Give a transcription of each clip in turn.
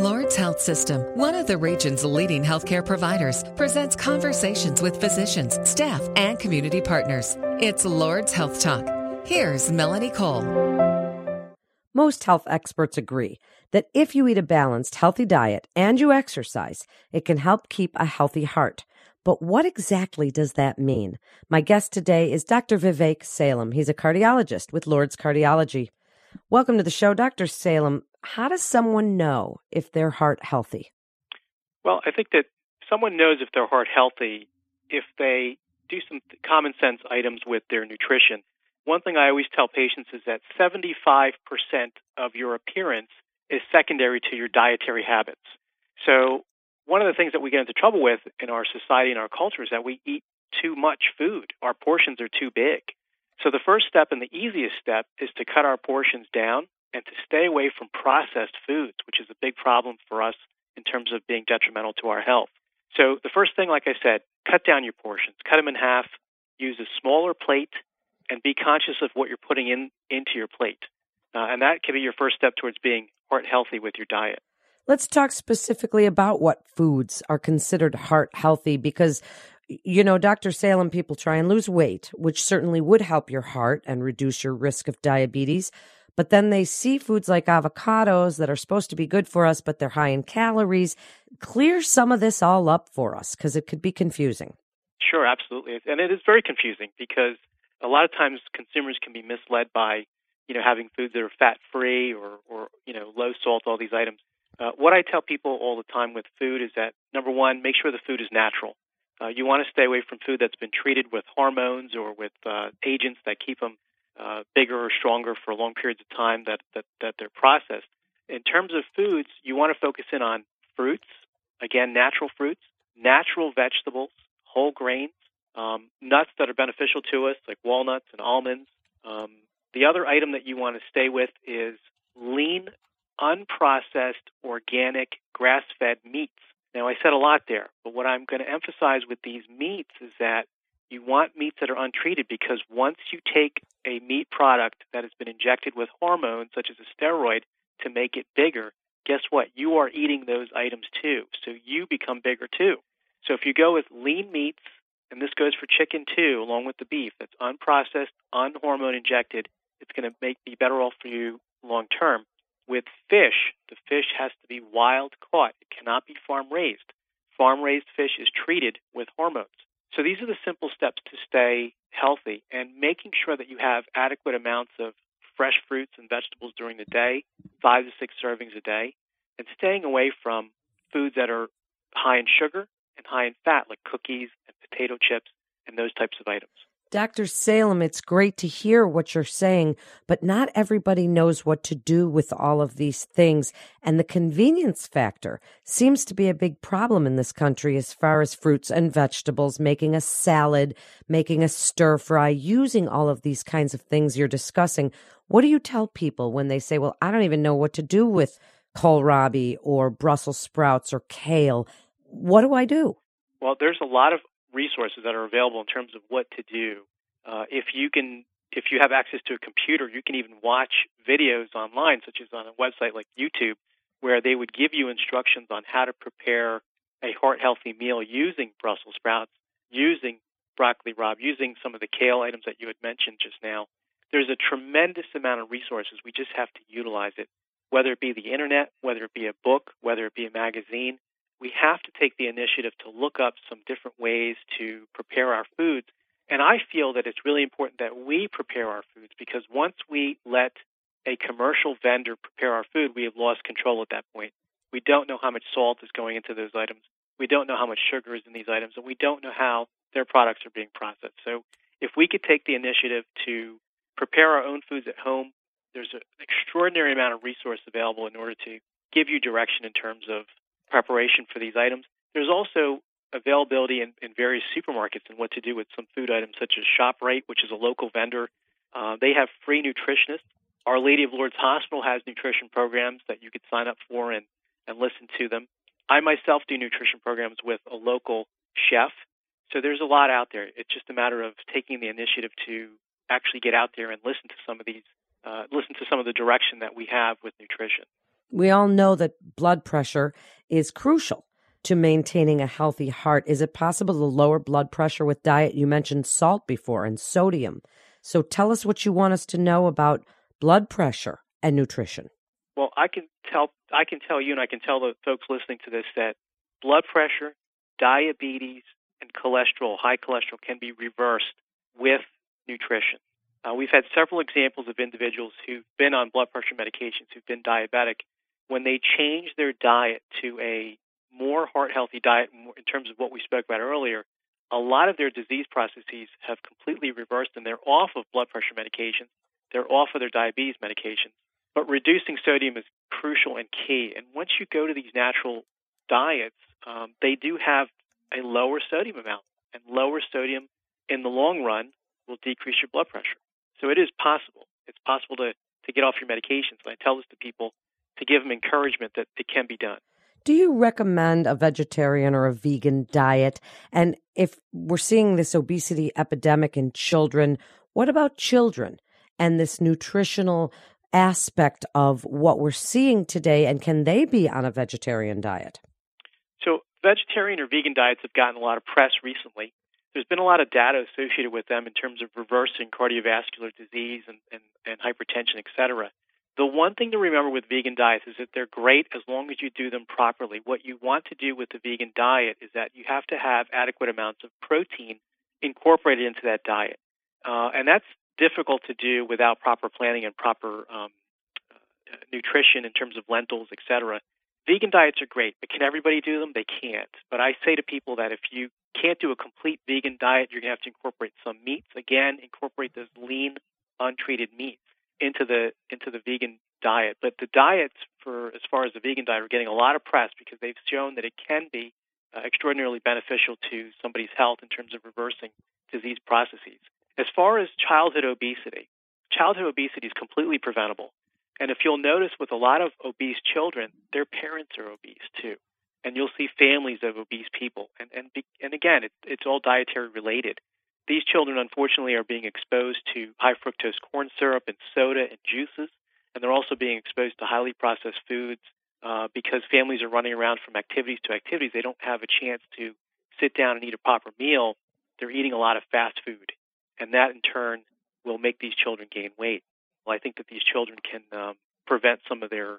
Lourdes Health System, one of the region's leading healthcare providers, presents conversations with physicians, staff, and community partners. It's Lourdes Health Talk. Here's Melanie Cole. Most health experts agree that if you eat a balanced, healthy diet and you exercise, it can help keep a healthy heart. But what exactly does that mean? My guest today is Dr. Vivek Sailam. He's a cardiologist with Lourdes Cardiology. Welcome to the show, Dr. Sailam. How does someone know if their heart healthy? Well, I think that someone knows if their heart healthy if they do some common sense items with their nutrition. One thing I always tell patients is that 75% of your appearance is secondary to your dietary habits. So, one of the things that we get into trouble with in our society and our culture is that we eat too much food. Our portions are too big. So, the first step and the easiest step is to cut our portions down and to stay away from processed foods, which is a big problem for us in terms of being detrimental to our health. So, the first thing, like I said, cut down your portions, cut them in half, use a smaller plate, and be conscious of what you're putting in into your plate. Uh, and that can be your first step towards being heart healthy with your diet. Let's talk specifically about what foods are considered heart healthy because you know, Dr. Sailam, people try and lose weight, which certainly would help your heart and reduce your risk of diabetes. But then they see foods like avocados that are supposed to be good for us, but they're high in calories. Clear some of this all up for us because it could be confusing. Sure, absolutely. And it is very confusing because a lot of times consumers can be misled by, you know, having foods that are fat free or, or, you know, low salt, all these items. Uh, what I tell people all the time with food is that number one, make sure the food is natural. Uh, you want to stay away from food that's been treated with hormones or with uh, agents that keep them uh, bigger or stronger for long periods of time that, that, that they're processed. In terms of foods, you want to focus in on fruits, again, natural fruits, natural vegetables, whole grains, um, nuts that are beneficial to us, like walnuts and almonds. Um, the other item that you want to stay with is lean, unprocessed, organic, grass fed meats. Now, I said a lot there, but what I'm going to emphasize with these meats is that you want meats that are untreated because once you take a meat product that has been injected with hormones, such as a steroid, to make it bigger, guess what? You are eating those items too. So you become bigger too. So if you go with lean meats, and this goes for chicken too, along with the beef, that's unprocessed, unhormone injected, it's going to make be better off for you long term. With fish, the fish has to be wild caught. It cannot be farm raised. Farm raised fish is treated with hormones. So these are the simple steps to stay healthy and making sure that you have adequate amounts of fresh fruits and vegetables during the day, five to six servings a day, and staying away from foods that are high in sugar and high in fat, like cookies and potato chips and those types of items. Dr. Sailam, it's great to hear what you're saying, but not everybody knows what to do with all of these things. And the convenience factor seems to be a big problem in this country as far as fruits and vegetables, making a salad, making a stir fry, using all of these kinds of things you're discussing. What do you tell people when they say, well, I don't even know what to do with kohlrabi or Brussels sprouts or kale? What do I do? Well, there's a lot of resources that are available in terms of what to do. Uh, if you can, if you have access to a computer, you can even watch videos online, such as on a website like YouTube, where they would give you instructions on how to prepare a heart healthy meal using Brussels sprouts, using broccoli rabe, using some of the kale items that you had mentioned just now. There's a tremendous amount of resources. We just have to utilize it, whether it be the internet, whether it be a book, whether it be a magazine we have to take the initiative to look up some different ways to prepare our foods. And I feel that it's really important that we prepare our foods because once we let a commercial vendor prepare our food, we have lost control at that point. We don't know how much salt is going into those items. We don't know how much sugar is in these items, and we don't know how their products are being processed. So, if we could take the initiative to prepare our own foods at home, there's an extraordinary amount of resource available in order to give you direction in terms of preparation for these items. There's also availability in, in various supermarkets and what to do with some food items, such as ShopRite, which is a local vendor. Uh, they have free nutritionists. Our Lady of Lourdes Hospital has nutrition programs that you could sign up for and, and listen to them. I myself do nutrition programs with a local chef. So there's a lot out there. It's just a matter of taking the initiative to actually get out there and listen to some of these, uh, listen to some of the direction that we have with nutrition. We all know that blood pressure is crucial to maintaining a healthy heart. Is it possible to lower blood pressure with diet? You mentioned salt before and sodium. So tell us what you want us to know about blood pressure and nutrition. Well, I can tell I can tell you and I can tell the folks listening to this that blood pressure, diabetes, and cholesterol, high cholesterol can be reversed with nutrition. Uh, we've had several examples of individuals who've been on blood pressure medications, who've been diabetic, when they change their diet to a more heart healthy diet in terms of what we spoke about earlier, a lot of their disease processes have completely reversed and they're off of blood pressure medications, they're off of their diabetes medications. But reducing sodium is crucial and key. And once you go to these natural diets, um, they do have a lower sodium amount, and lower sodium in the long run will decrease your blood pressure. So it is possible. It's possible to, to get off your medications. And I tell this to people to give them encouragement that it can be done. Do you recommend a vegetarian or a vegan diet? And if we're seeing this obesity epidemic in children, what about children and this nutritional aspect of what we're seeing today? And can they be on a vegetarian diet? So, vegetarian or vegan diets have gotten a lot of press recently. There's been a lot of data associated with them in terms of reversing cardiovascular disease and, and, and hypertension, et cetera. The one thing to remember with vegan diets is that they're great as long as you do them properly. What you want to do with the vegan diet is that you have to have adequate amounts of protein incorporated into that diet. Uh, and that's difficult to do without proper planning and proper um, uh, nutrition in terms of lentils, etc. Vegan diets are great, but can everybody do them? They can't. But I say to people that if you can't do a complete vegan diet, you're going to have to incorporate some meats. Again, incorporate those lean, untreated meats into the into the vegan diet. But the diets for as far as the vegan diet are getting a lot of press because they've shown that it can be uh, extraordinarily beneficial to somebody's health in terms of reversing disease processes. As far as childhood obesity, childhood obesity is completely preventable. And if you'll notice with a lot of obese children, their parents are obese too. And you'll see families of obese people. And and and again, it, it's all dietary related. These children, unfortunately, are being exposed to high fructose corn syrup and soda and juices, and they're also being exposed to highly processed foods uh, because families are running around from activities to activities. They don't have a chance to sit down and eat a proper meal. They're eating a lot of fast food, and that in turn will make these children gain weight. Well, I think that these children can um, prevent some of their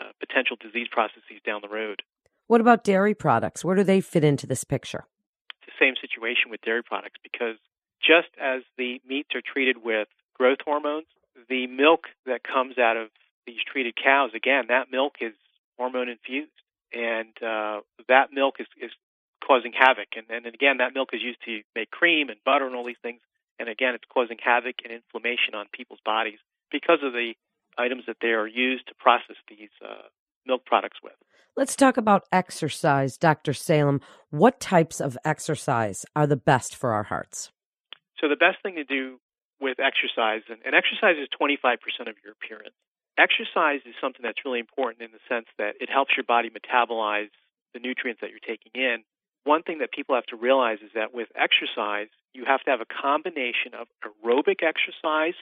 uh, potential disease processes down the road. What about dairy products? Where do they fit into this picture? It's the same situation with dairy products because just as the meats are treated with growth hormones, the milk that comes out of these treated cows, again, that milk is hormone infused, and uh, that milk is, is causing havoc. And, and again, that milk is used to make cream and butter and all these things. And again, it's causing havoc and inflammation on people's bodies because of the items that they are used to process these uh, milk products with. Let's talk about exercise, Dr. Sailam. What types of exercise are the best for our hearts? So the best thing to do with exercise, and, and exercise is 25% of your appearance. Exercise is something that's really important in the sense that it helps your body metabolize the nutrients that you're taking in. One thing that people have to realize is that with exercise, you have to have a combination of aerobic exercise,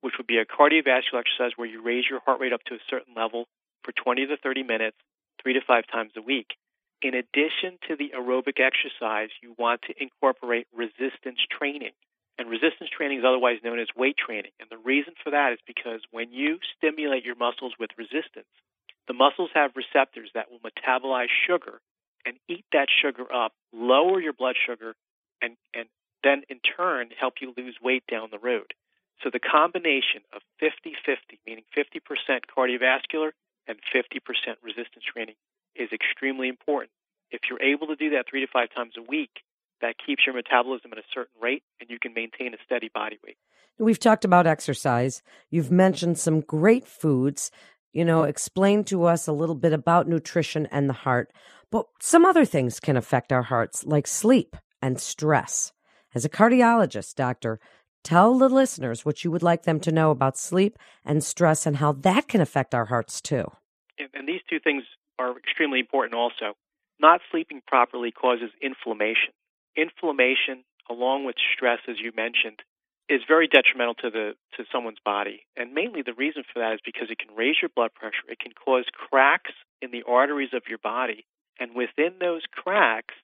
which would be a cardiovascular exercise where you raise your heart rate up to a certain level for 20 to 30 minutes, three to five times a week. In addition to the aerobic exercise, you want to incorporate resistance training. And resistance training is otherwise known as weight training. And the reason for that is because when you stimulate your muscles with resistance, the muscles have receptors that will metabolize sugar and eat that sugar up, lower your blood sugar, and, and then in turn help you lose weight down the road. So the combination of 50 50, meaning 50% cardiovascular and 50% resistance training, is extremely important. If you're able to do that three to five times a week, that keeps your metabolism at a certain rate and you can maintain a steady body weight. We've talked about exercise. You've mentioned some great foods. You know, explain to us a little bit about nutrition and the heart. But some other things can affect our hearts, like sleep and stress. As a cardiologist, doctor, tell the listeners what you would like them to know about sleep and stress and how that can affect our hearts too. And these two things are extremely important also. Not sleeping properly causes inflammation inflammation, along with stress, as you mentioned, is very detrimental to the to someone's body. And mainly the reason for that is because it can raise your blood pressure. It can cause cracks in the arteries of your body. And within those cracks,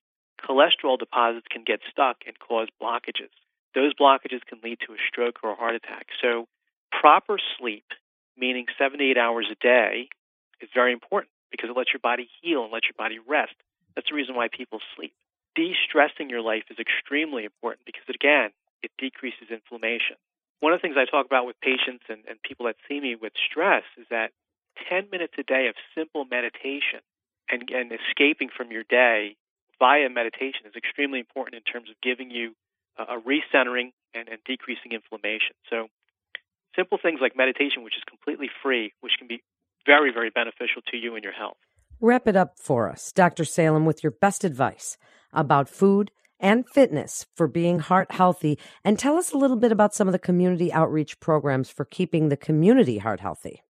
cholesterol deposits can get stuck and cause blockages. Those blockages can lead to a stroke or a heart attack. So proper sleep, meaning seven to eight hours a day, is very important because it lets your body heal and lets your body rest. That's the reason why people sleep. De stressing your life is extremely important because, again, it decreases inflammation. One of the things I talk about with patients and, and people that see me with stress is that 10 minutes a day of simple meditation and, and escaping from your day via meditation is extremely important in terms of giving you a, recentering and, and decreasing inflammation. So, simple things like meditation, which is completely free, which can be very, very beneficial to you and your health. Wrap it up for us, Dr. Sailam, with your best advice about food and fitness for being heart healthy. And tell us a little bit about some of the community outreach programs for keeping the community heart healthy.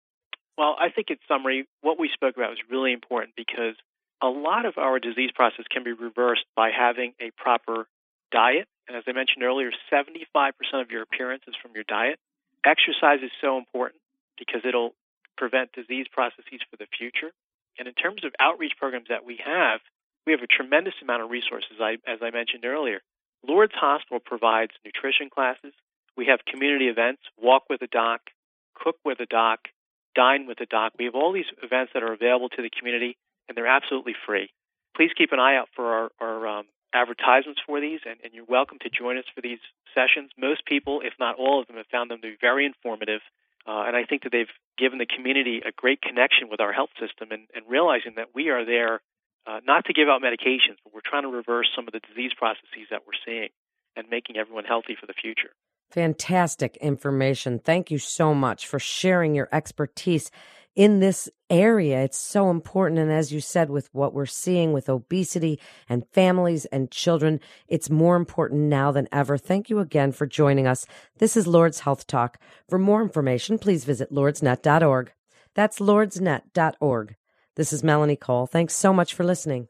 Well, I think in summary, what we spoke about was really important because a lot of our disease process can be reversed by having a proper diet. And as I mentioned earlier, 75% of your appearance is from your diet. Exercise is so important because it'll prevent disease processes for the future. And in terms of outreach programs that we have, we have a tremendous amount of resources, as I mentioned earlier. Lourdes Hospital provides nutrition classes. We have community events, walk with a doc, cook with a doc, dine with a doc. We have all these events that are available to the community, and they're absolutely free. Please keep an eye out for our, our um, advertisements for these, and, and you're welcome to join us for these sessions. Most people, if not all of them, have found them to be very informative. Uh, and I think that they've given the community a great connection with our health system and, and realizing that we are there uh, not to give out medications, but we're trying to reverse some of the disease processes that we're seeing and making everyone healthy for the future. Fantastic information. Thank you so much for sharing your expertise in this area. It's so important. And as you said, with what we're seeing with obesity and families and children, it's more important now than ever. Thank you again for joining us. This is Lourdes Health Talk. For more information, please visit lourdesnet.org. That's lourdesnet.org. This is Melanie Cole. Thanks so much for listening.